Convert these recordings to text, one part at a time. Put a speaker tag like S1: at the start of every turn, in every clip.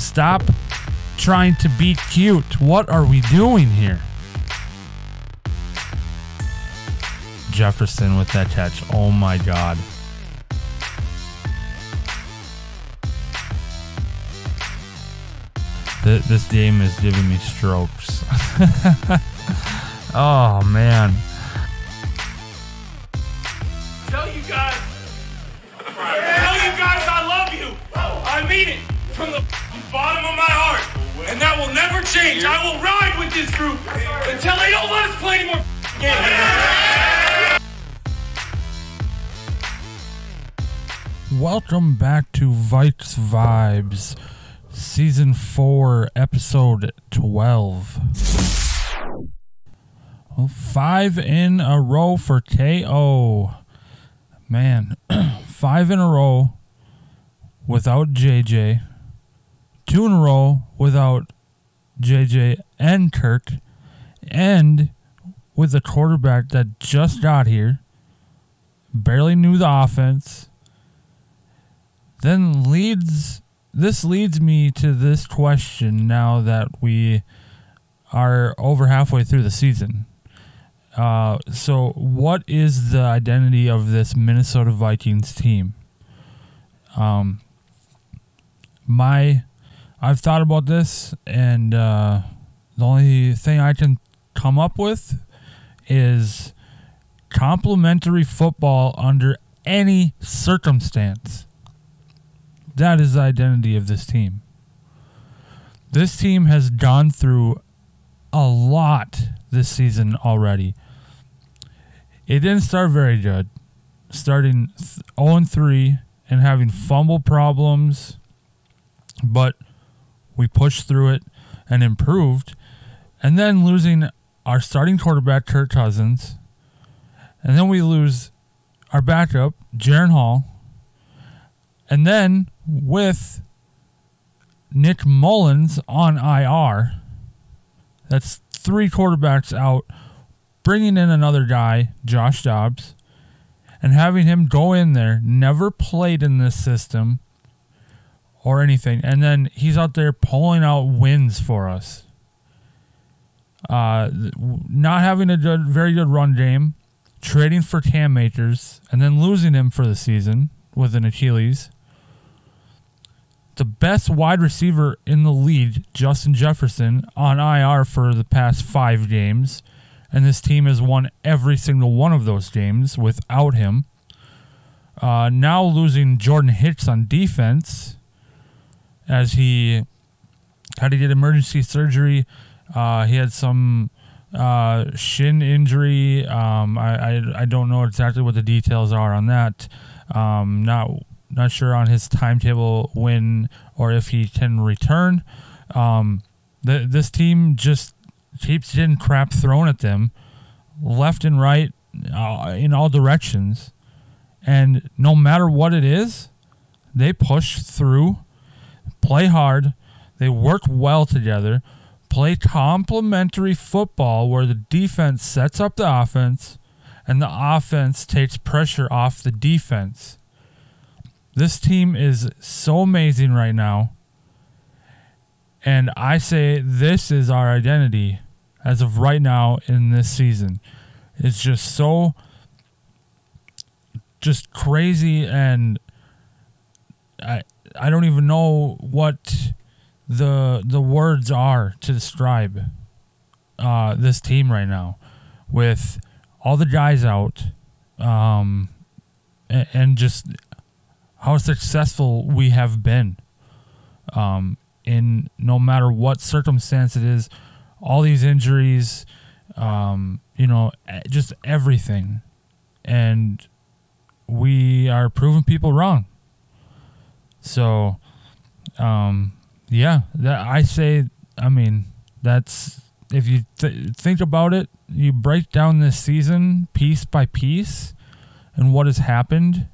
S1: Stop trying to be cute. What are we doing here? Jefferson with that catch. Oh my god. Th- this game is giving me strokes. oh man.
S2: Tell you guys. Tell you guys I love you. I mean it from the bottom of my heart. And that will never change. I will ride with this group until they don't let us play anymore games.
S1: Welcome back to Vikes Vibes, Season 4, Episode 12. Well, five in a row for KO. Man, five in a row without JJ. Two in a row without JJ and Kirk. And with a quarterback that just got here, barely knew the offense then leads this leads me to this question now that we are over halfway through the season. Uh, so, what is the identity of this Minnesota Vikings team? Um, my, I've thought about this, and uh, the only thing I can come up with is complementary football under any circumstance. That is the identity of this team. This team has gone through a lot this season already. It didn't start very good, starting 0 3 and having fumble problems, but we pushed through it and improved. And then losing our starting quarterback, Kirk Cousins. And then we lose our backup, Jaren Hall. And then with Nick Mullens on IR, that's three quarterbacks out, bringing in another guy, Josh Dobbs, and having him go in there, never played in this system or anything. And then he's out there pulling out wins for us. Uh, not having a good, very good run game, trading for Cam Akers, and then losing him for the season with an Achilles the best wide receiver in the league, Justin Jefferson, on IR for the past five games. And this team has won every single one of those games without him. Uh, now losing Jordan Hicks on defense as he had to get emergency surgery. Uh, he had some uh, shin injury. Um, I, I, I don't know exactly what the details are on that. Um, not not sure on his timetable when or if he can return. Um, the, this team just keeps getting crap thrown at them left and right uh, in all directions. And no matter what it is, they push through, play hard, they work well together, play complementary football where the defense sets up the offense and the offense takes pressure off the defense. This team is so amazing right now. And I say this is our identity as of right now in this season. It's just so just crazy and I I don't even know what the the words are to describe uh, this team right now with all the guys out um, and, and just how successful we have been um, in no matter what circumstance it is, all these injuries, um, you know, just everything. And we are proving people wrong. So, um, yeah, that I say, I mean, that's if you th- think about it, you break down this season piece by piece and what has happened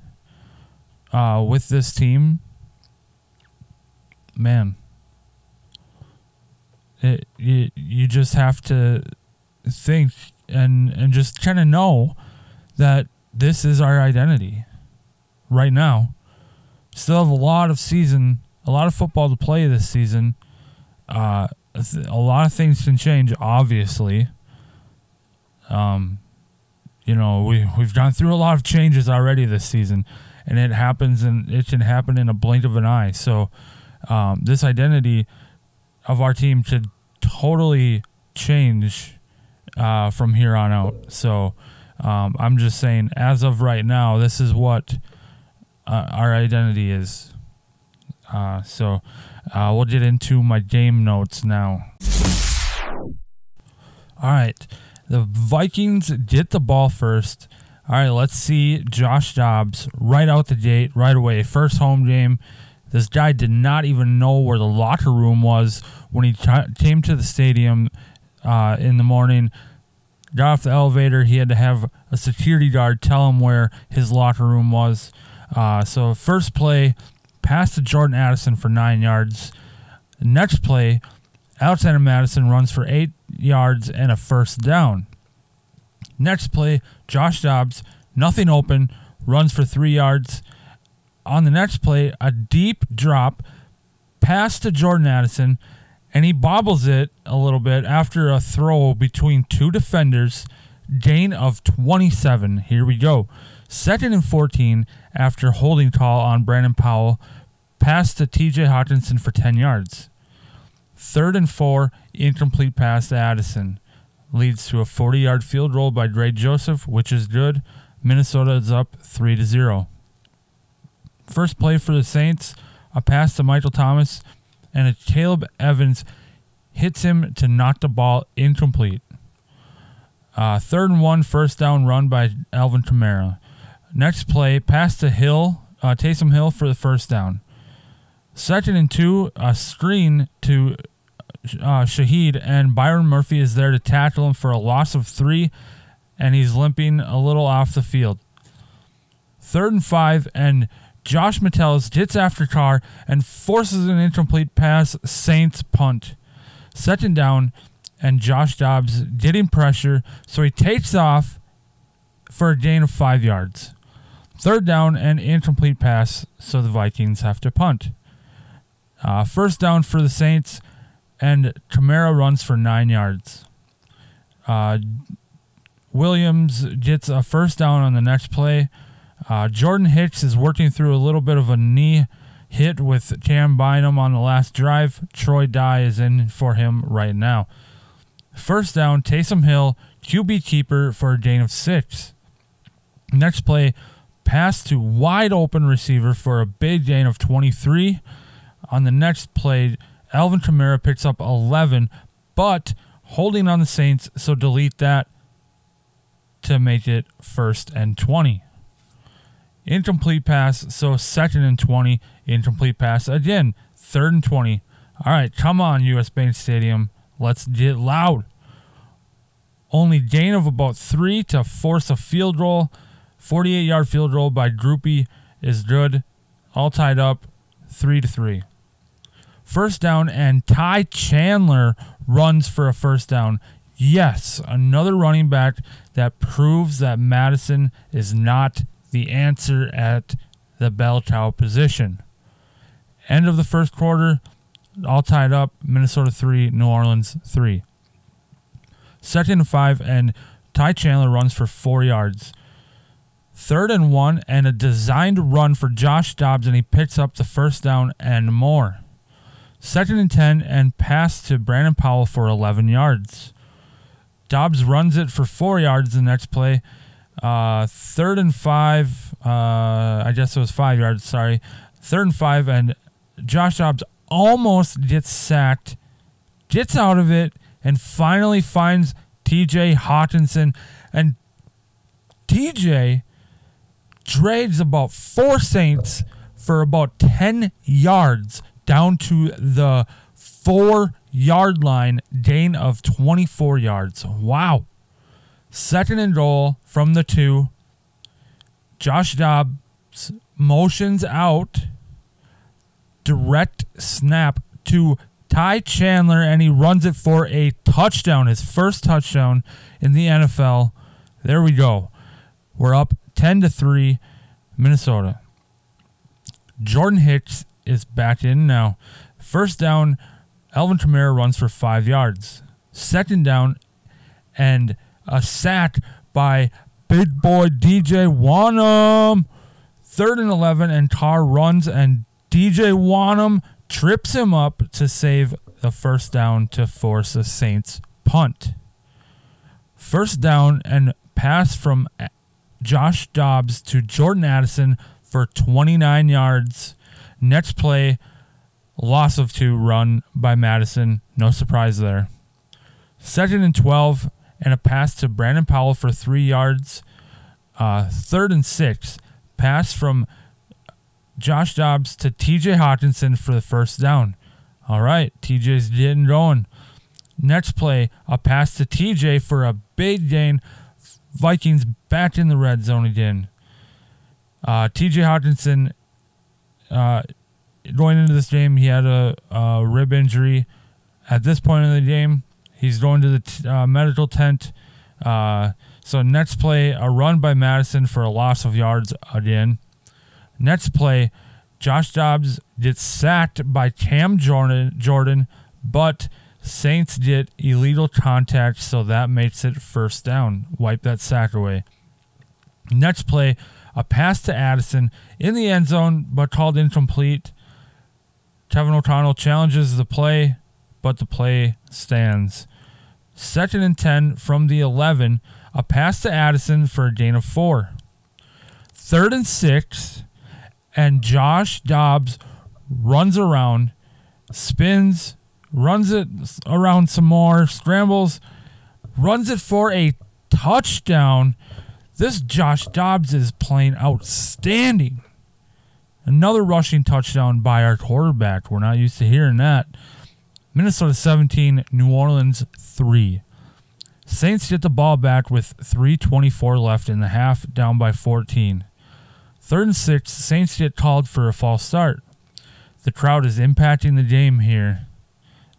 S1: uh, with this team, man, it, it you just have to think and and just kind of know that this is our identity right now. Still have a lot of season a lot of football to play this season. Uh, a lot of things can change, obviously. Um, you know, we we've gone through a lot of changes already this season, and it happens and it can happen in a blink of an eye. So, um, this identity of our team should totally change uh, from here on out. So, um, I'm just saying, as of right now, this is what uh, our identity is. Uh, so, uh, we'll get into my game notes now. All right. The Vikings get the ball first. All right, let's see Josh Dobbs right out the gate, right away. First home game. This guy did not even know where the locker room was when he t- came to the stadium uh, in the morning. Got off the elevator. He had to have a security guard tell him where his locker room was. Uh, so, first play, pass to Jordan Addison for nine yards. Next play, Alexander Mattison runs for eight yards and a first down. Next play, Josh Dobbs, nothing open, runs for three yards. On the next play, a deep drop, pass to Jordan Addison, and he bobbles it a little bit after a throw between two defenders, gain of 27. Here we go. Second and 14 after holding call on Brandon Powell, pass to TJ Hockenson for 10 yards. Third and four, incomplete pass to Addison. Leads to a 40 yard field goal by Greg Joseph, which is good. Minnesota is up 3 to 0. First play for the Saints, a pass to Michael Thomas, and Akayleb Evans hits him to knock the ball incomplete. Uh, third and one, first down run by Alvin Kamara. Next play, pass to Hill, uh, Taysom Hill for the first down. Second and two, a screen to uh, Shaheed, and Byron Murphy is there to tackle him for a loss of three, and he's limping a little off the field. Third and five, and Josh Metellus gets after Carr and forces an incomplete pass. Saints punt. Second down, and Josh Dobbs getting pressure, so he takes off for a gain of five yards. Third down and incomplete pass, so the Vikings have to punt. Uh, first down for the Saints, and Kamara runs for nine yards. Uh, Williams gets a first down on the next play. Uh, Jordan Hicks is working through a little bit of a knee hit with Cam Bynum on the last drive. Troy Dye is in for him right now. First down, Taysom Hill, QB keeper for a gain of six. Next play, pass to wide open receiver for a big gain of 23. On the next play, Alvin Kamara picks up 11, but holding on the Saints, so delete that to make it first and 20. Incomplete pass, so second and 20. Incomplete pass again, third and 20. All right, come on, US Bank Stadium. Let's get loud. Only gain of about three to force a field goal. 48 yard field goal by Grupe is good. All tied up, three to three. First down, and Ty Chandler runs for a first down. Yes, another running back that proves that Mattison is not the answer at the bell cow position. End of the first quarter, all tied up. Minnesota 3, New Orleans 3. Second and 5, and Ty Chandler runs for 4 yards. Third and 1, and a designed run for Josh Dobbs, and he picks up the first down and more. Second and 10 and pass to Brandon Powell for 11 yards. Dobbs runs it for four yards the next play. Uh, third and five, uh, I guess it was five yards, sorry. Third and five, and Josh Dobbs almost gets sacked, gets out of it, and finally finds TJ Hockenson. And TJ trades about four Saints for about 10 yards down to the four yard line, gain of 24 yards. Wow. Second and goal from the two. Josh Dobbs motions out. Direct snap to Ty Chandler, and he runs it for a touchdown, his first touchdown in the NFL. There we go. We're up 10 to 3, Minnesota. Jordan Hicks is back in now. First down, Alvin Kamara runs for five yards. Second down, and a sack by big boy DJ Wonnum. Third and 11, and Carr runs, and DJ Wonnum trips him up to save the first down to force a Saints punt. First down and pass from Josh Dobbs to Jordan Addison for 29 yards. Next play, loss of two run by Mattison. No surprise there. Second and 12, and a pass to Brandon Powell for three yards. Uh, third and six, pass from Josh Dobbs to TJ Hockenson for the first down. All right, TJ's getting going. Next play, a pass to TJ for a big gain. Vikings back in the red zone again. Uh, TJ Hockenson, uh, going into this game, he had a, a, rib injury. At this point in the game, he's going to the t- uh, medical tent. Uh, so next play, a run by Mattison for a loss of yards again. Next play, Josh Dobbs gets sacked by Cam Jordan, Jordan, but Saints get illegal contact, so that makes it first down. Wipe that sack away. Next play, a pass to Addison in the end zone, but called incomplete. Kevin O'Connell challenges the play, but the play stands. Second and 10 from the 11, a pass to Addison for a gain of four. Third and six, and Josh Dobbs runs around, spins, runs it around some more, scrambles, runs it for a touchdown. This Josh Dobbs is playing outstanding. Another rushing touchdown by our quarterback. We're not used to hearing that. Minnesota 17, New Orleans 3. Saints get the ball back with 3.24 left in the half, down by 14. Third and six, Saints get called for a false start. The crowd is impacting the game here.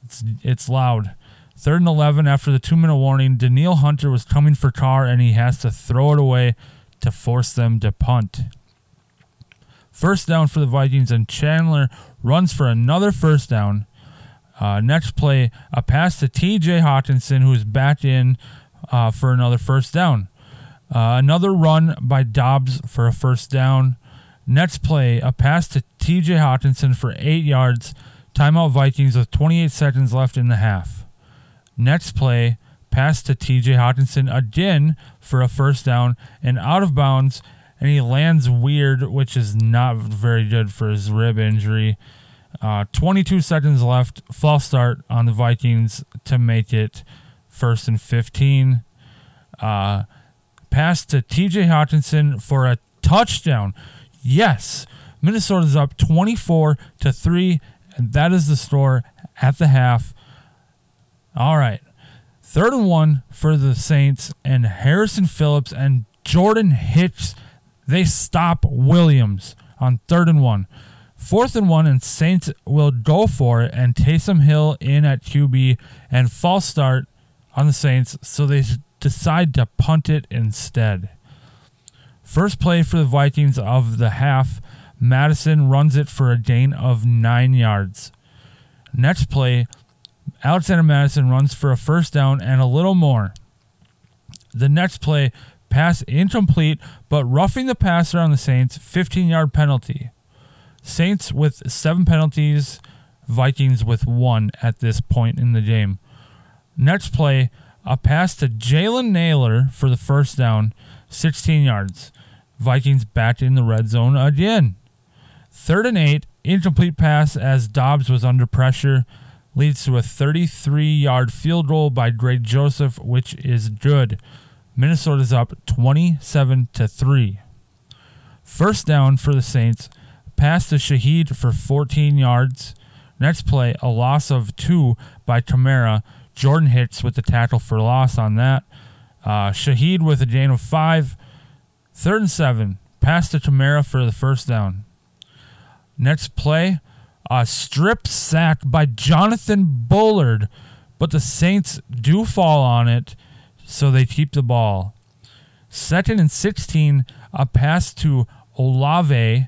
S1: It's, it's loud. Third and 11 after the two minute warning, Danielle Hunter was coming for Carr and he has to throw it away to force them to punt. First down for the Vikings, and Chandler runs for another first down. Uh, next play, a pass to TJ Hockenson, who is back in uh, for another first down. Uh, another run by Dobbs for a first down. Next play, a pass to TJ Hockenson for eight yards. Timeout Vikings with 28 seconds left in the half. Next play, pass to TJ Hockenson again for a first down and out of bounds, and he lands weird, which is not very good for his rib injury. Uh, 22 seconds left, false start on the Vikings to make it first and 15. Uh, pass to TJ Hockenson for a touchdown. Yes, Minnesota's up 24 to 3, and that is the score at the half. All right. Third and one for the Saints, and Harrison Phillips and Jordan Hicks, they stop Williams on third and one. Fourth and one, and Saints will go for it, and Taysom Hill in at QB, and false start on the Saints, so they decide to punt it instead. First play for the Vikings of the half, Mattison runs it for a gain of nine yards. Next play, Alexander Mattison runs for a first down and a little more. The next play, pass incomplete, but roughing the passer on the Saints, 15 yard penalty. Saints with seven penalties, Vikings with one at this point in the game. Next play, a pass to Jalen Nailor for the first down, 16 yards. Vikings back in the red zone again. Third and eight, incomplete pass as Dobbs was under pressure, leads to a 33 yard field goal by Greg Joseph, which is good. Minnesota's up 27 to 3. First down for the Saints, pass to Shaheed for 14 yards. Next play, a loss of two by Kamara Jordan Hicks with the tackle for loss on that. Uh, Shaheed with a gain of five. Third and seven. Pass to Kamara for the first down. Next play, a strip sack by Jonathan Bullard, but the Saints do fall on it, so they keep the ball. Second and 16, a pass to Olave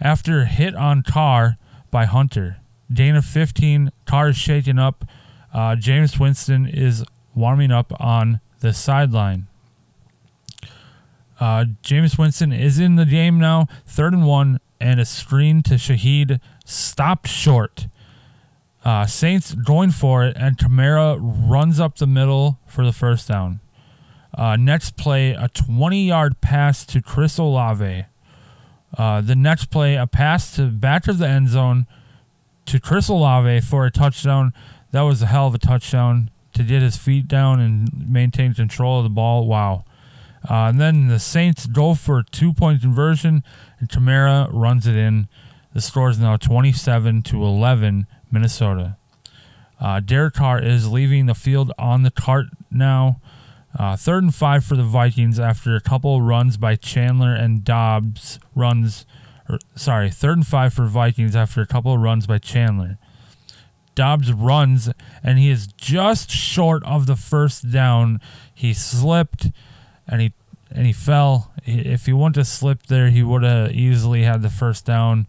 S1: after a hit on Carr, by Hunter. Dana 15, Carr is shaken up. Uh, Jameis Winston is warming up on the sideline. Uh, Jameis Winston is in the game now, third and one, and a screen to Shaheed stopped short. Uh, Saints going for it, and Kamara runs up the middle for the first down. Uh, next play, a 20 yard pass to Chris Olave. Uh, the next play, a pass to back of the end zone to Chris Olave for a touchdown. That was a hell of a touchdown to get his feet down and maintain control of the ball. Wow. Uh, and then the Saints go for a two point conversion, and Kamara runs it in. The score is now 27 to 11, Minnesota. Uh, Derek Carr is leaving the field on the cart now. Uh, third and five for the Vikings after a couple runs by Chandler and Dobbs runs. Or, sorry, third and five for Vikings after a couple runs by Chandler. Dobbs runs and he is just short of the first down. He slipped and he and he fell. If he wouldn't have slipped there, he would have easily had the first down.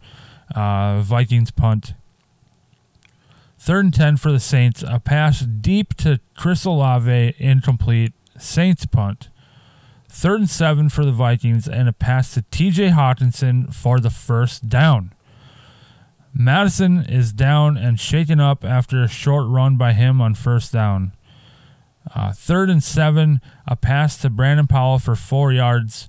S1: Uh, Vikings punt. Third and 10 for the Saints. A pass deep to Chris Olave, incomplete. Saints punt. Third and seven for the Vikings, and a pass to TJ Hockenson for the first down. Mattison is down and shaken up after a short run by him on first down. Uh, third and seven, a pass to Brandon Powell for four yards.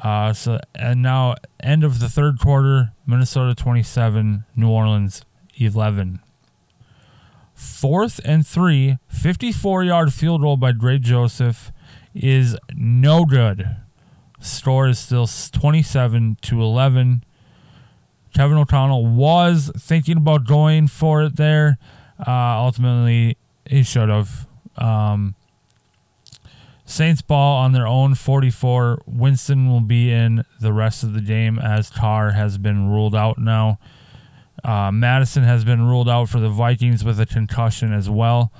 S1: Uh, so and now end of the third quarter, Minnesota 27, New Orleans 11. Fourth and three, 54 yard field goal by Greg Joseph is no good. Score is still 27 to 11. Kevin O'Connell was thinking about going for it there. Uh, ultimately, he should have. Um, Saints ball on their own 44. Winston will be in the rest of the game as Carr has been ruled out now. Uh, Mattison has been ruled out for the Vikings with a concussion as well.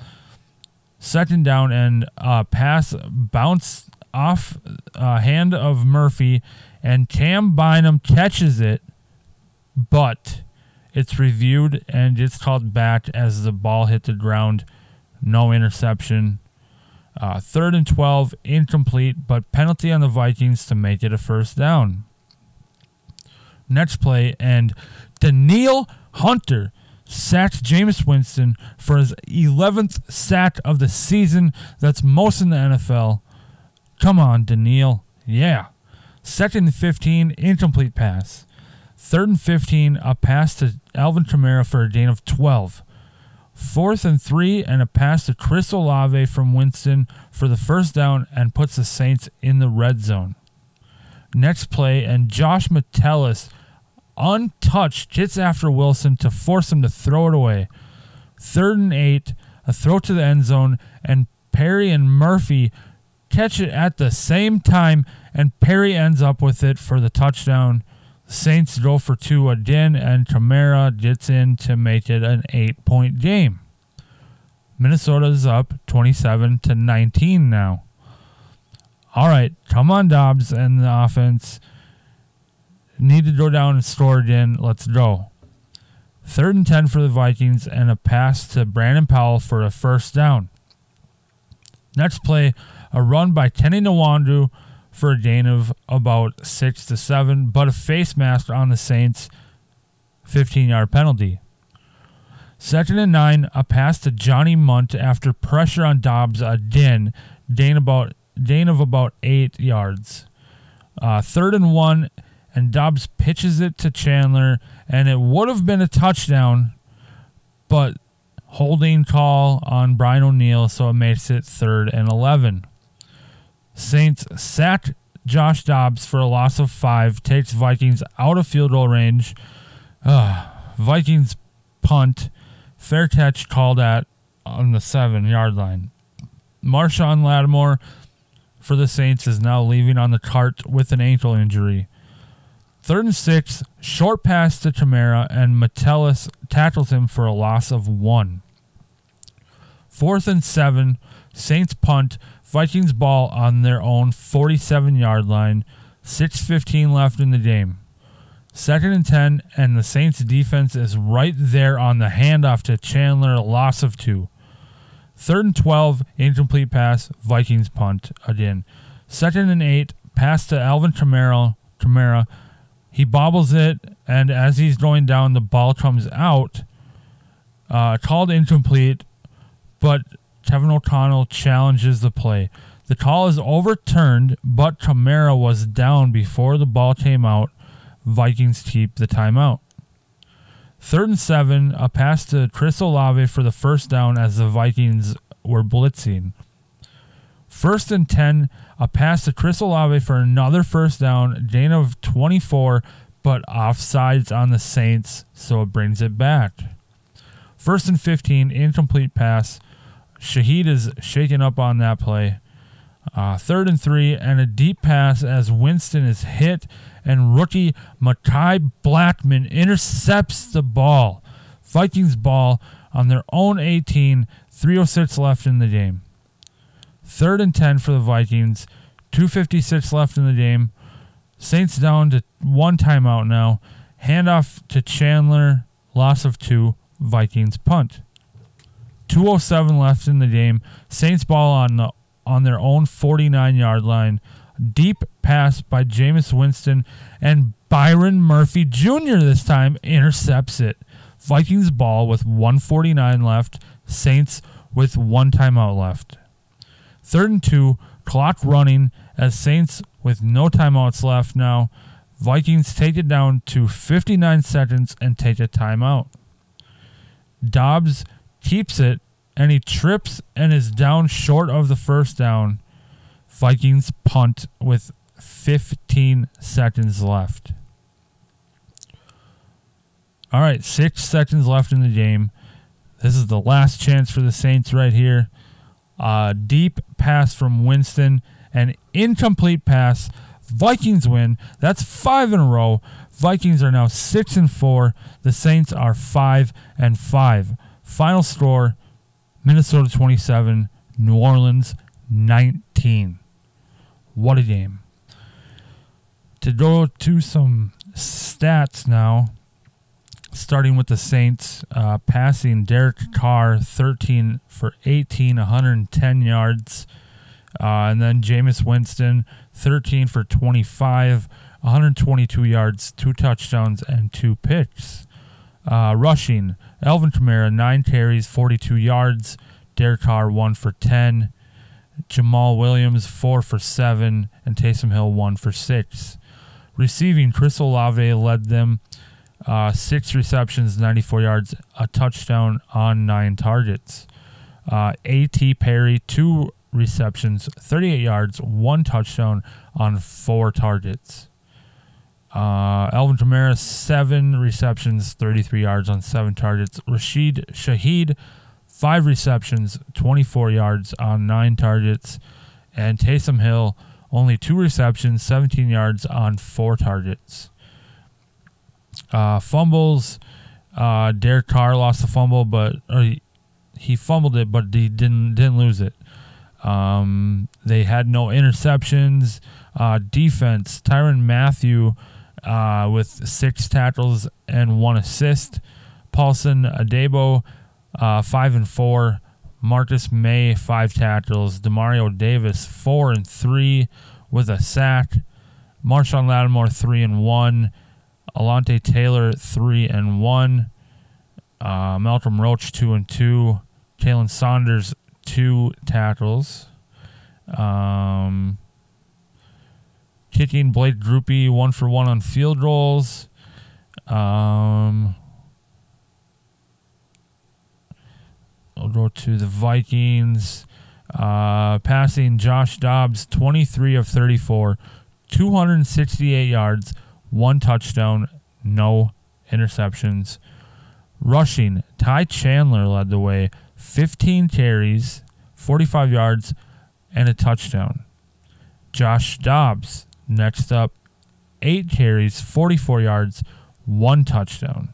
S1: Second down and uh, pass bounce off uh, hand of Murphy, and Cam Bynum catches it, but it's reviewed and it's called back as the ball hit the ground. No interception. Uh, third and 12, incomplete, but penalty on the Vikings to make it a first down. Next play, and Danielle Hunter sacks Jameis Winston for his 11th sack of the season. That's most in the NFL. Come on, Danielle. Yeah. Second and 15, incomplete pass. Third and 15, a pass to Alvin Kamara for a gain of 12. Fourth and three, and a pass to Chris Olave from Winston for the first down and puts the Saints in the red zone. Next play, and Josh Metellus, untouched, gets after Wilson to force him to throw it away. Third and eight, a throw to the end zone, and Perry and Murphy catch it at the same time, and Perry ends up with it for the touchdown. Saints go for two again, and Kamara gets in to make it an eight point game. Minnesota's up 27 to 19 now. All right, come on, Dobbs and the offense. Need to go down and score again. Let's go. Third and 10 for the Vikings, and a pass to Brandon Powell for a first down. Next play, a run by Kene Nwangwu for a gain of about six to seven, but a face mask on the Saints' 15 yard penalty. Second and nine, a pass to Johnny Mundt after pressure on Dobbs again, gain about gain of about eight yards. Uh, third and one, and Dobbs pitches it to Chandler, and it would have been a touchdown, but holding call on Brian O'Neill, so it makes it third and eleven. Saints sack Josh Dobbs for a loss of five, takes Vikings out of field goal range. Uh, Vikings punt, fair catch called at on the seven yard line. Marshon Lattimore for the Saints is now leaving on the cart with an ankle injury. Third and six, short pass to Kamara, and Metellus tackles him for a loss of one. Fourth and seven, Saints punt, Vikings ball on their own 47 yard line, 6.15 left in the game. Second and 10, and the Saints defense is right there on the handoff to Chandler, loss of two. Third and 12, incomplete pass, Vikings punt again. Second and 8, pass to Alvin Kamara. Kamara. He bobbles it, and as he's going down, the ball comes out. Uh, called incomplete, but Kevin O'Connell challenges the play. The call is overturned, but Kamara was down before the ball came out. Vikings keep the timeout. Third and seven, a pass to Chris Olave for the first down as the Vikings were blitzing. First and 10, a pass to Chris Olave for another first down, gain of 24, but offsides on the Saints, so it brings it back. First and 15, incomplete pass. Shaheed is shaken up on that play. Uh, third and three, and a deep pass as Winston is hit, and rookie Mekhi Blackmon intercepts the ball. Vikings ball on their own 18, 306 left in the game. Third and 10 for the Vikings, 256 left in the game. Saints down to one timeout now. Handoff to Chandler, loss of two. Vikings punt. 207 left in the game. Saints ball on the on their own 49 yard line. Deep pass by Jameis Winston and Byron Murphy Jr. this time intercepts it. Vikings ball with 149 left. Saints with one timeout left. Third and two, clock running as Saints with no timeouts left now. Vikings take it down to 59 seconds and take a timeout. Dobbs keeps it and he trips and is down short of the first down. Vikings punt with 15 seconds left. All right, six seconds left in the game. This is the last chance for the Saints right here. Uh, deep pass from Winston, an incomplete pass. Vikings win. That's five in a row. Vikings are now six and four. The Saints are five and five. Final score Minnesota 27, New Orleans 19. What a game. To go to some stats now, starting with the Saints, uh, passing Derek Carr 13 for 18, 110 yards. Uh, and then Jameis Winston 13 for 25, 122 yards, two touchdowns, and two picks. Uh, rushing, Alvin Kamara, 9 carries, 42 yards. Derek Carr, 1 for 10. Jamaal Williams, 4 for 7. And Taysom Hill, 1 for 6. Receiving, Chris Olave led them. Uh, 6 receptions, 94 yards, a touchdown on 9 targets. Uh, A.T. Perry, 2 receptions, 38 yards, 1 touchdown on 4 targets. Uh, Alvin Kamara, seven receptions, 33 yards on seven targets. Rashid Shaheed, five receptions, 24 yards on nine targets. And Taysom Hill, only two receptions, 17 yards on four targets. Uh, fumbles. Uh, Derek Carr lost the fumble, but he, he fumbled it, but he didn't didn't lose it. Um, they had no interceptions. Uh, defense. Tyrann Mathieu uh, with six tackles and one assist. Paulson Adebo, uh, five and four. Marcus Maye, five tackles. Demario Davis, four and three with a sack. Marshon Lattimore, three and one. Alontae Taylor, three and one. Uh, Malcolm Roach, two and two. Khalen Saunders, two tackles. Um, kicking Blake Grupe one for one on field goals. Um, I'll go to the Vikings. Uh, passing Josh Dobbs 23 of 34, 268 yards, one touchdown, no interceptions. Rushing, Ty Chandler led the way, 15 carries, 45 yards, and a touchdown. Josh Dobbs, Next up, eight carries, 44 yards, one touchdown.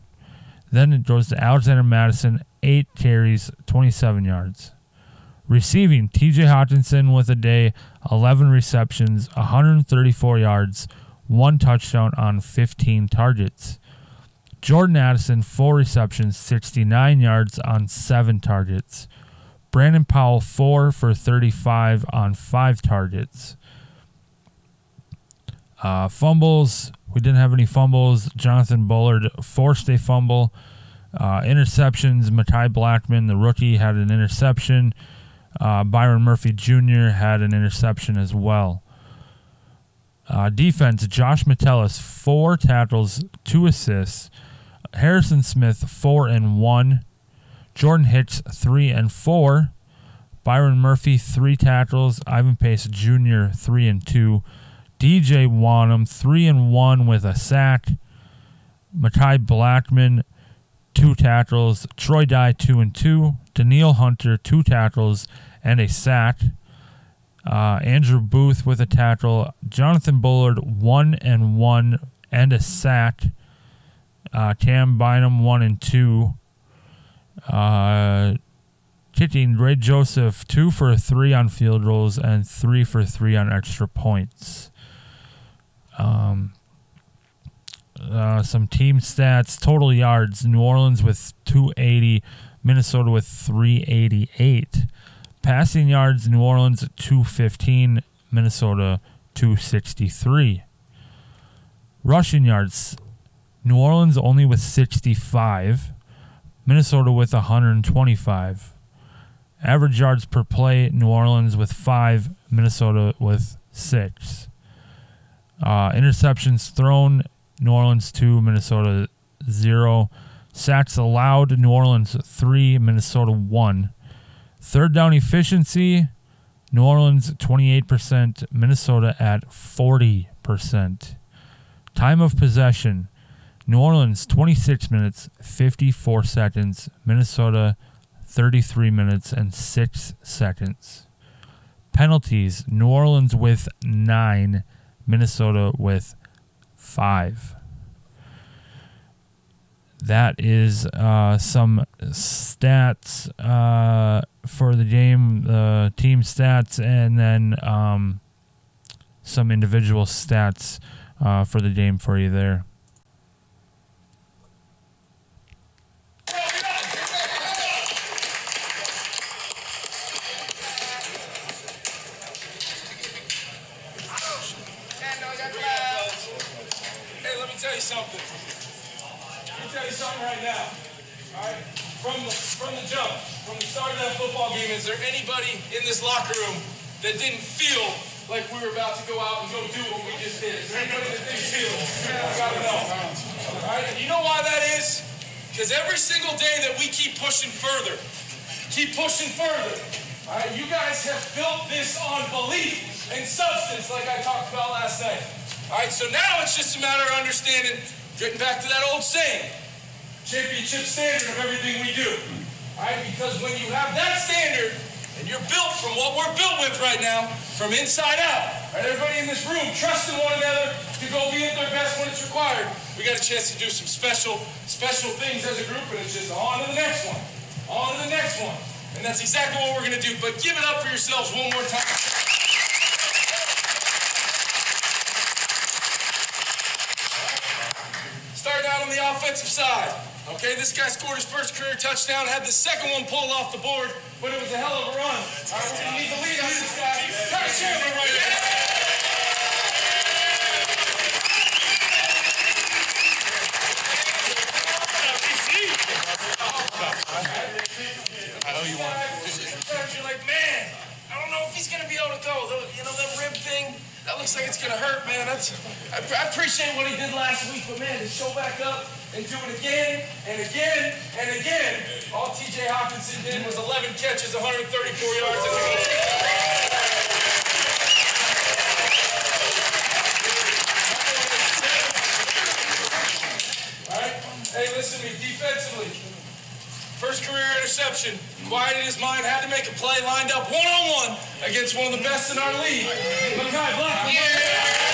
S1: Then it goes to Alexander Mattison, eight carries, 27 yards. Receiving, TJ Hockenson with a day, 11 receptions, 134 yards, one touchdown on 15 targets. Jordan Addison, four receptions, 69 yards on seven targets. Brandon Powell, four for 35 on five targets. Uh, fumbles, we didn't have any fumbles. Jonathan Bullard forced a fumble. Uh, interceptions, Mekhi Blackmon, the rookie, had an interception. Uh, Byron Murphy Jr. had an interception as well. Uh, defense, Josh Metellus, four tackles, two assists. Harrison Smith, four and one. Jordan Hicks, three and four. Byron Murphy, three tackles. Ivan Pace Jr., three and two. DJ Wonnum, three and one with a sack. Mekhi Blackmon, two tackles. Troy Dye, two and two. Danielle Hunter, two tackles and a sack. Uh, Andrew Booth with a tackle. Jonathan Bullard, one and one and a sack. Uh, Cam Bynum, one and two. Uh, kicking Ray Joseph, two for three on field goals and three for three on extra points. Um, uh, some team stats, total yards: New Orleans with 280, Minnesota with 388. Passing yards: New Orleans 215, Minnesota 263. Rushing yards: New Orleans only with 65, Minnesota with 125. Average yards per play: New Orleans with five, Minnesota with six. Uh, interceptions thrown, New Orleans 2, Minnesota 0. Sacks allowed, New Orleans 3, Minnesota 1. Third down efficiency, New Orleans 28%, Minnesota at 40%. Time of possession, New Orleans 26 minutes, 54 seconds, Minnesota 33 minutes and 6 seconds. Penalties, New Orleans with 9, Minnesota with five. That is uh, some stats uh, for the game, the team stats, and then um, some individual stats uh, for the game for you there.
S2: That didn't feel like we were about to go out and go do what we just did? Right, you know why that is? Because every single day that we keep pushing further, keep pushing further. All right, you guys have built this on belief and substance, like I talked about last night. All right, so now it's just a matter of understanding, getting back to that old saying, championship standard of everything we do. All right, because when you have that standard, and you're built from what we're built with right now, from inside out. Right, everybody in this room trusting one another to go be at their best when it's required. We got a chance to do some special, special things as a group, and it's just on to the next one. On to the next one. And that's exactly what we're gonna do. But give it up for yourselves one more time. Starting out on the offensive side. Okay, this guy scored his first career touchdown, had the second one pulled off the board, but it was a hell of a run. All right, we're going to need the lead on this guy. Ty Chandler right there. I know you want. You're like, man, I don't know if he's gonna be able to go. You know, that rib thing, that looks like it's gonna hurt, man. That's. I, I appreciate what he did last week, but man, to show back up and do it again and again and again. All TJ Hockenson did was 11 catches, 134 yards, and All right? Hey, listen to me. Defensively, first career interception, quieted his mind, had to make a play, lined up one-on-one against one of the best in our league. Mekhi. Yeah.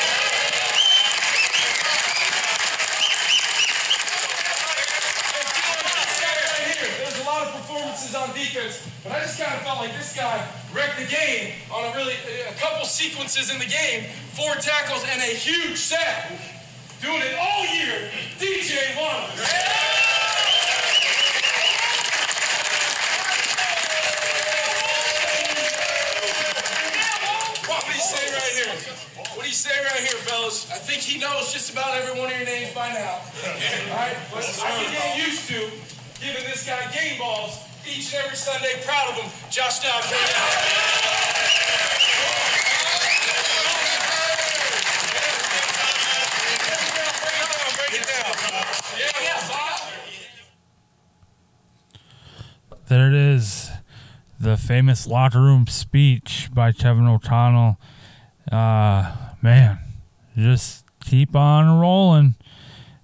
S2: emphasis on defense, but I just kind of felt like this guy wrecked the game on a really a couple sequences in the game, four tackles and a huge sack. Doing it all year, DJ Wallace. Right here, fellas? I think he knows just about every one of your names by now. All right? But I can get used to giving this guy game balls each and every Sunday. Proud of him. Josh Dobbs right now. Break it down. Yeah,
S1: There it is. The famous locker room speech by Kevin O'Connell. Uh, man, just keep on rolling.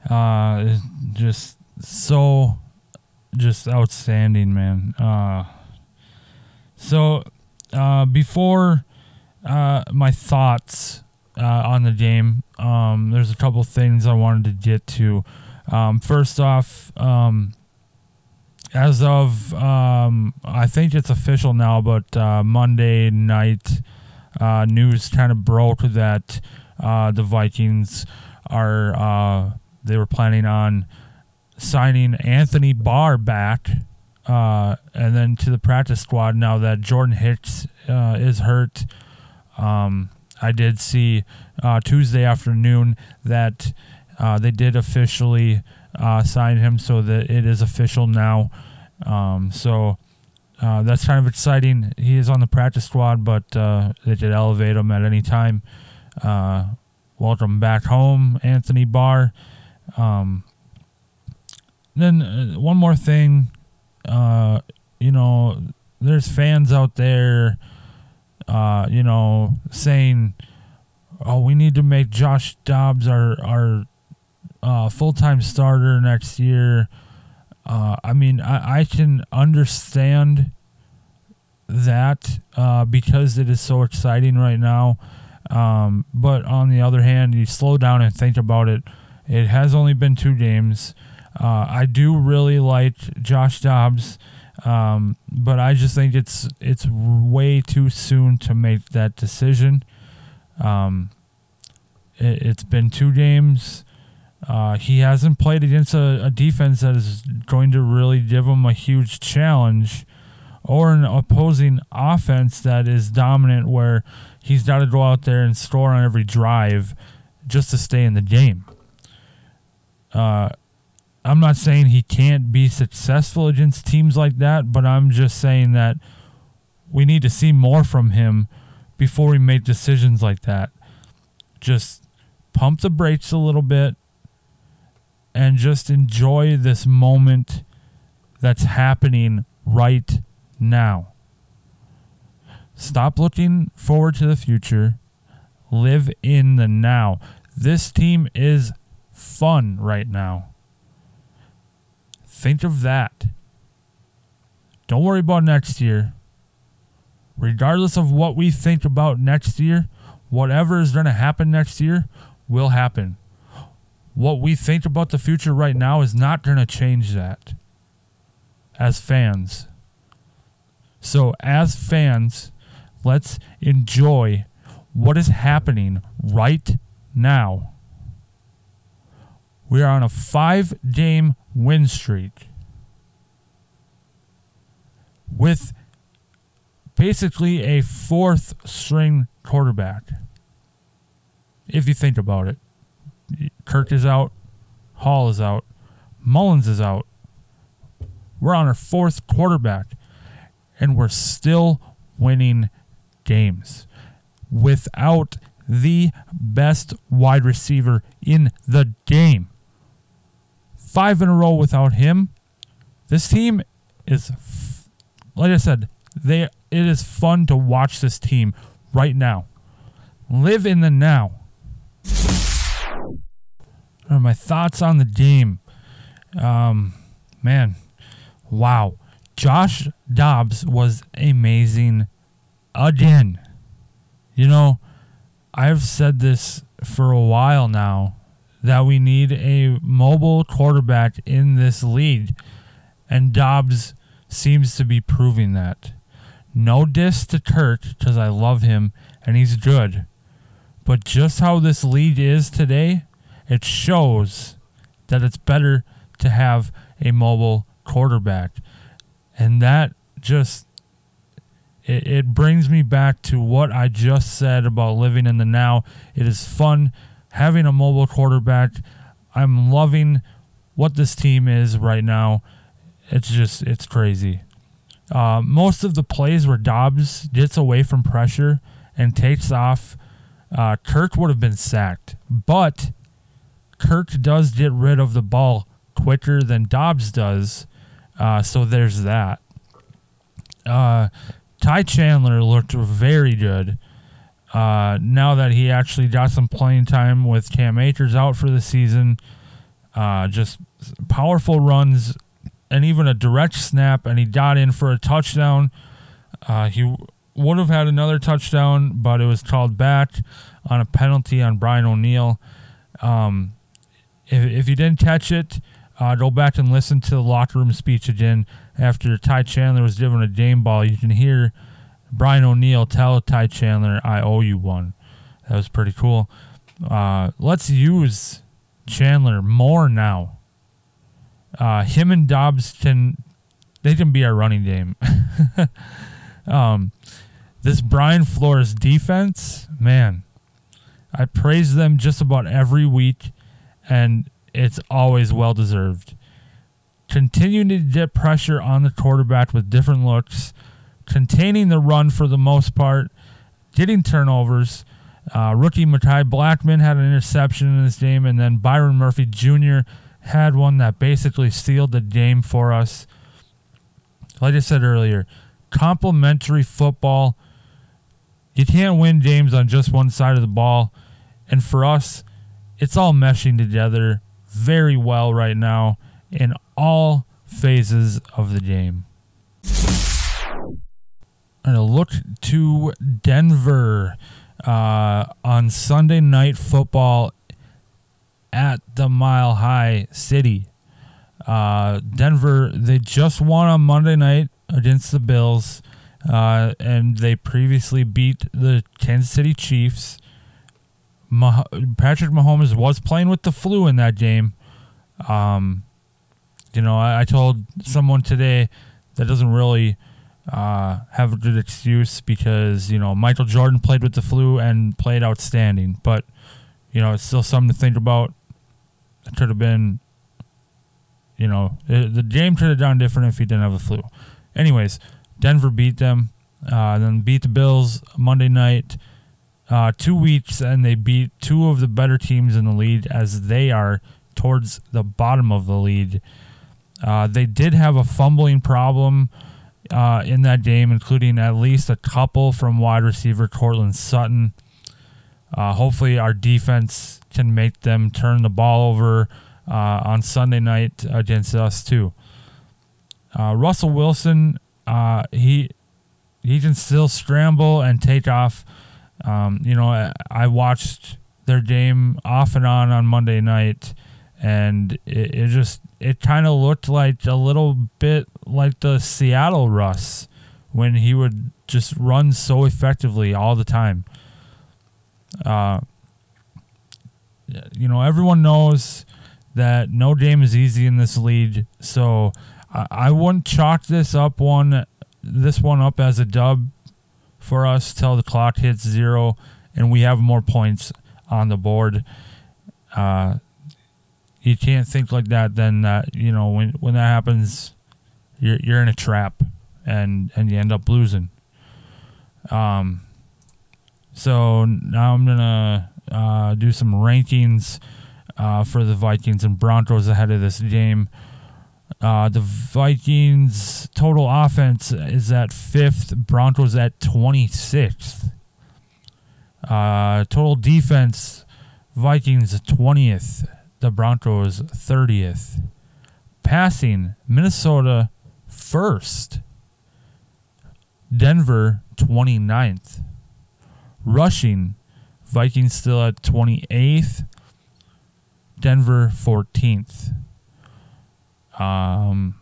S1: Uh, just so, just outstanding, man. Uh, so, uh, before uh, my thoughts uh, on the game, um, there's a couple things I wanted to get to. Um, first off, um, as of um, I think it's official now, but uh, Monday night uh, news kind of broke that uh, the Vikings are uh, they were planning on signing Anthony Barr back, uh, and then to the practice squad now that Jordan Hicks uh, is hurt. Um, I did see uh, Tuesday afternoon that uh, they did officially sign him, so that it is official now. Um, so that's kind of exciting. He is on the practice squad, but they did elevate him at any time. Uh, welcome back home, Anthony Barr. Um, then uh, one more thing, uh, you know, there's fans out there, uh, you know, saying, "Oh, we need to make Josh Dobbs our our uh, full time starter next year." Uh, I mean, I, I can understand that uh, because it is so exciting right now. Um, but on the other hand, you slow down and think about it. It has only been two games. Uh, I do really like Josh Dobbs, um, but I just think it's it's way too soon to make that decision. Um, it, it's been two games. Uh, he hasn't played against a, a defense that is going to really give him a huge challenge or an opposing offense that is dominant where he's got to go out there and score on every drive just to stay in the game. Uh, I'm not saying he can't be successful against teams like that, but I'm just saying that we need to see more from him before we make decisions like that. Just pump the brakes a little bit and just enjoy this moment that's happening right now. Stop looking forward to the future. Live in the now. This team is fun right now. Think of that. Don't worry about next year. Regardless of what we think about next year, whatever is going to happen next year will happen what we think about the future right now is not going to change that as fans. So, as fans, let's enjoy what is happening right now. We are on a five game win streak with basically a fourth string quarterback. If you think about it. Kirk is out. Hall is out. Mullens is out. We're on our fourth quarterback, and we're still winning games without the best wide receiver in the game. Five in a row without him. This team is, like I said, they it is fun to watch this team right now. Live in the now Are my thoughts on the game. Um, man, wow. Josh Dobbs was amazing again. You know, I've said this for a while now that we need a mobile quarterback in this league, and Dobbs seems to be proving that. No diss to Kirk because I love him and he's good. But just how this league is today, it shows that it's better to have a mobile quarterback. And that just it, it brings me back to what I just said about living in the now. It is fun having a mobile quarterback. I'm loving what this team is right now. It's just it's crazy. Uh, most of the plays where Dobbs gets away from pressure and takes off, uh, Kirk would have been sacked. But Kirk does get rid of the ball quicker than Dobbs does. Uh, so there's that. Uh, Ty Chandler looked very good. Uh, now that he actually got some playing time with Cam Akers out for the season, uh, just powerful runs and even a direct snap, and he got in for a touchdown. Uh, he would have had another touchdown, but it was called back on a penalty on Brian O'Neill. Um, if, if didn't catch it, uh, go back and listen to the locker room speech again after Ty Chandler was given a game ball. You can hear Brian O'Neill tell Ty Chandler, "I owe you one." That was pretty cool. Uh, let's use Chandler more now. Uh, him and Dobbs can they can be our running game. um, this Brian Flores defense, man, I praise them just about every week, and it's always well deserved. Continuing to get pressure on the quarterback with different looks, containing the run for the most part, getting turnovers. Uh, rookie Mekhi Blackmon had an interception in this game, and then Byron Murphy Jr. had one that basically sealed the game for us. Like I said earlier, complementary football. You can't win games on just one side of the ball. And for us, it's all meshing together very well right now in all phases of the game. And a look to Denver uh, on Sunday night football at the Mile High City. Uh, Denver, they just won on Monday night against the Bills, uh, and they previously beat the Kansas City Chiefs. Mah- Patrick Mahomes was playing with the flu in that game. Um, you know, I, I told someone today that doesn't really uh, have a good excuse because you know Michael Jordan played with the flu and played outstanding, but you know it's still something to think about. It could have been, you know, it, the game could have done different if he didn't have the flu. Anyways, Denver beat them, uh, then beat the Bills Monday night. Uh, two weeks and they beat two of the better teams in the league as they are towards the bottom of the league. Uh, they did have a fumbling problem uh, in that game, including at least a couple from wide receiver Courtland Sutton. Uh, hopefully, our defense can make them turn the ball over uh, on Sunday night against us too. Uh, Russell Wilson, uh, he he can still scramble and take off. Um, you know, I, I watched their game off and on on Monday night, and it, it just it kind of looked like a little bit like the Seattle Russ when he would just run so effectively all the time. Uh, you know, everyone knows that no game is easy in this league, so I, I wouldn't chalk this up one this one up as a dub for us till the clock hits zero and we have more points on the board. Uh, you can't think like that. Then that you know when when that happens, you're you're in a trap, and and you end up losing. Um. So now I'm gonna uh, do some rankings uh, for the Vikings and Broncos ahead of this game. Uh, the Vikings total offense is at fifth, Broncos at 26th. Uh, total defense, Vikings 20th, the Broncos 30th. Passing, Minnesota first, Denver 29th. Rushing, Vikings still at 28th, Denver 14th. Um,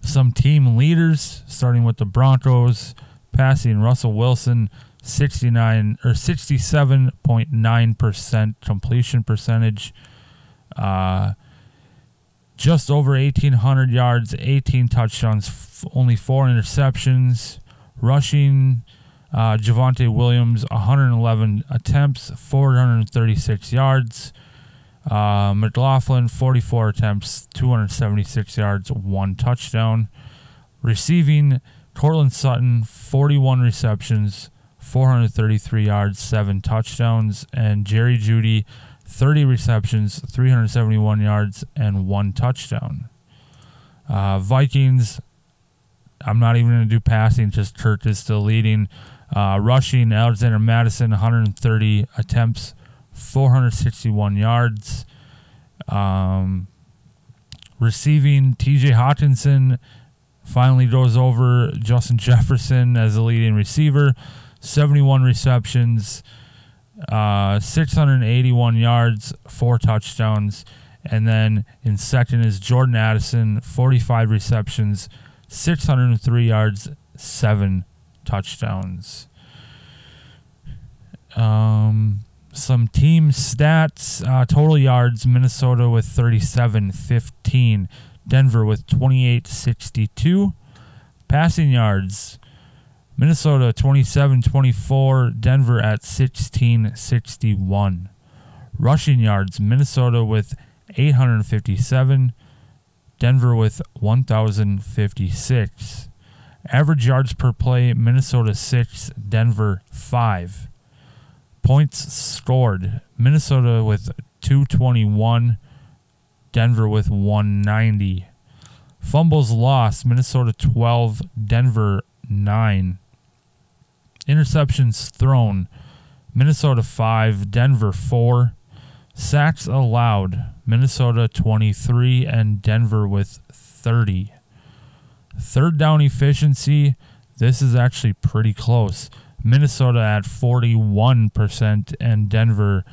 S1: some team leaders, starting with the Broncos, passing Russell Wilson 69 or 67.9% completion percentage. Uh, just over 1,800 yards, 18 touchdowns, f- only four interceptions. Rushing, uh, Javonte Williams, 111 attempts, 436 yards. Uh, McLaughlin, 44 attempts, 276 yards, one touchdown. Receiving, Courtland Sutton, 41 receptions, 433 yards, seven touchdowns. And Jerry Jeudy, 30 receptions, 371 yards, and one touchdown. Uh, Vikings, I'm not even going to do passing, just Kirk is still leading. Uh, rushing, Alexander Mattison, 130 attempts, 461 yards. Um, receiving, TJ Hockenson finally goes over Justin Jefferson as the leading receiver, 71 receptions, uh, 681 yards, four touchdowns. And then in second is Jordan Addison, 45 receptions, 603 yards, seven touchdowns. Um, some team stats uh, total yards Minnesota with 37 15, Denver with 28 62. Passing yards Minnesota 27 24, Denver at 16 61. Rushing yards Minnesota with 857, Denver with 1,056. Average yards per play Minnesota 6, Denver 5. Points scored Minnesota with 221, Denver with 190. Fumbles lost Minnesota 12, Denver 9. Interceptions thrown Minnesota 5, Denver 4. Sacks allowed Minnesota 23 and Denver with 30. Third down efficiency, this is actually pretty close. Minnesota at 41% and Denver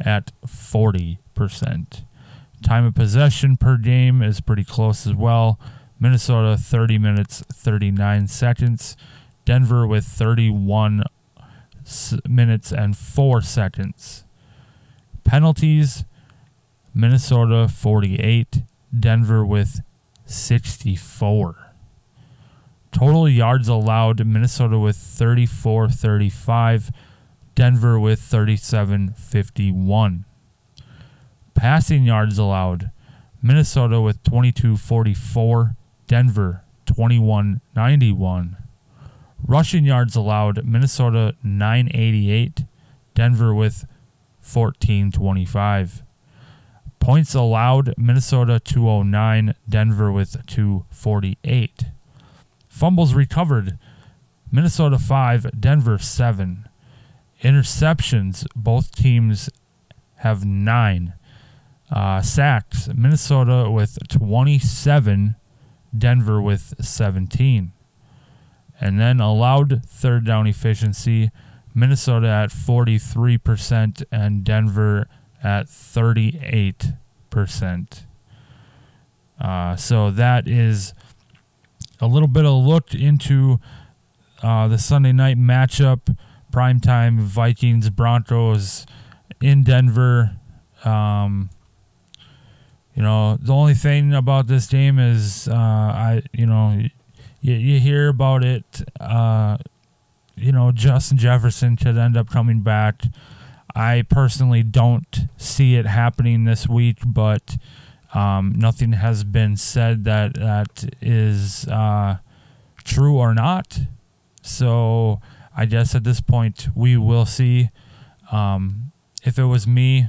S1: at 40%. Time of possession per game is pretty close as well. Minnesota 30 minutes 39 seconds. Denver with 31 minutes and 4 seconds. Penalties Minnesota 48, Denver with 64. Total yards allowed Minnesota with 34 35, Denver with 37 51. Passing yards allowed Minnesota with 22 44, Denver 21 91. Rushing yards allowed Minnesota 988, Denver with 1425. Points allowed Minnesota 209, Denver with 248. Fumbles recovered Minnesota 5, Denver 7. Interceptions, both teams have 9. Uh, sacks, Minnesota with 27, Denver with 17. And then allowed third down efficiency, Minnesota at 43% and Denver at 38%. Uh, so that is a little bit of a look into uh, the Sunday night matchup, primetime Vikings Broncos in Denver. Um, you know, the only thing about this game is, uh, I, you know, you, you hear about it. Uh, you know, Justin Jefferson could end up coming back. I personally don't see it happening this week, but um, nothing has been said that that is uh, true or not. So I guess at this point we will see. Um, if it was me,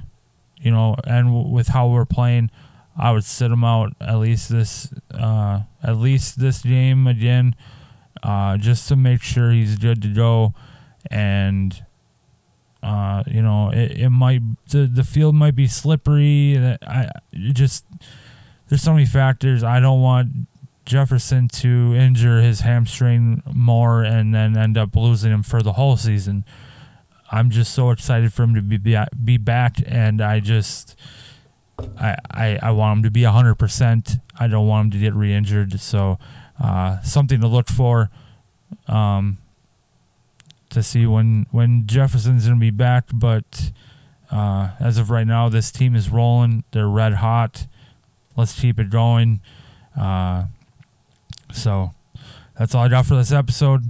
S1: you know, and w- with how we're playing, I would sit him out at least this uh, at least this game again, uh, just to make sure he's good to go. And uh, you know, it, it might the, the field might be slippery. I just there's so many factors. I don't want Jefferson to injure his hamstring more and then end up losing him for the whole season. I'm just so excited for him to be be back, and I just I, I, I want him to be 100%. I don't want him to get re injured. So, uh, something to look for um, to see when, when Jefferson's going to be back. But uh, as of right now, this team is rolling. They're red hot. Let's keep it going. Uh, so, that's all I got for this episode.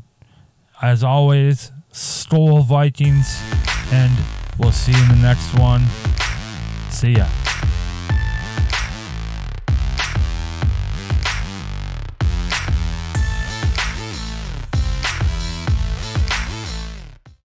S1: As always, Skol Vikings, and we'll see you in the next one. See ya.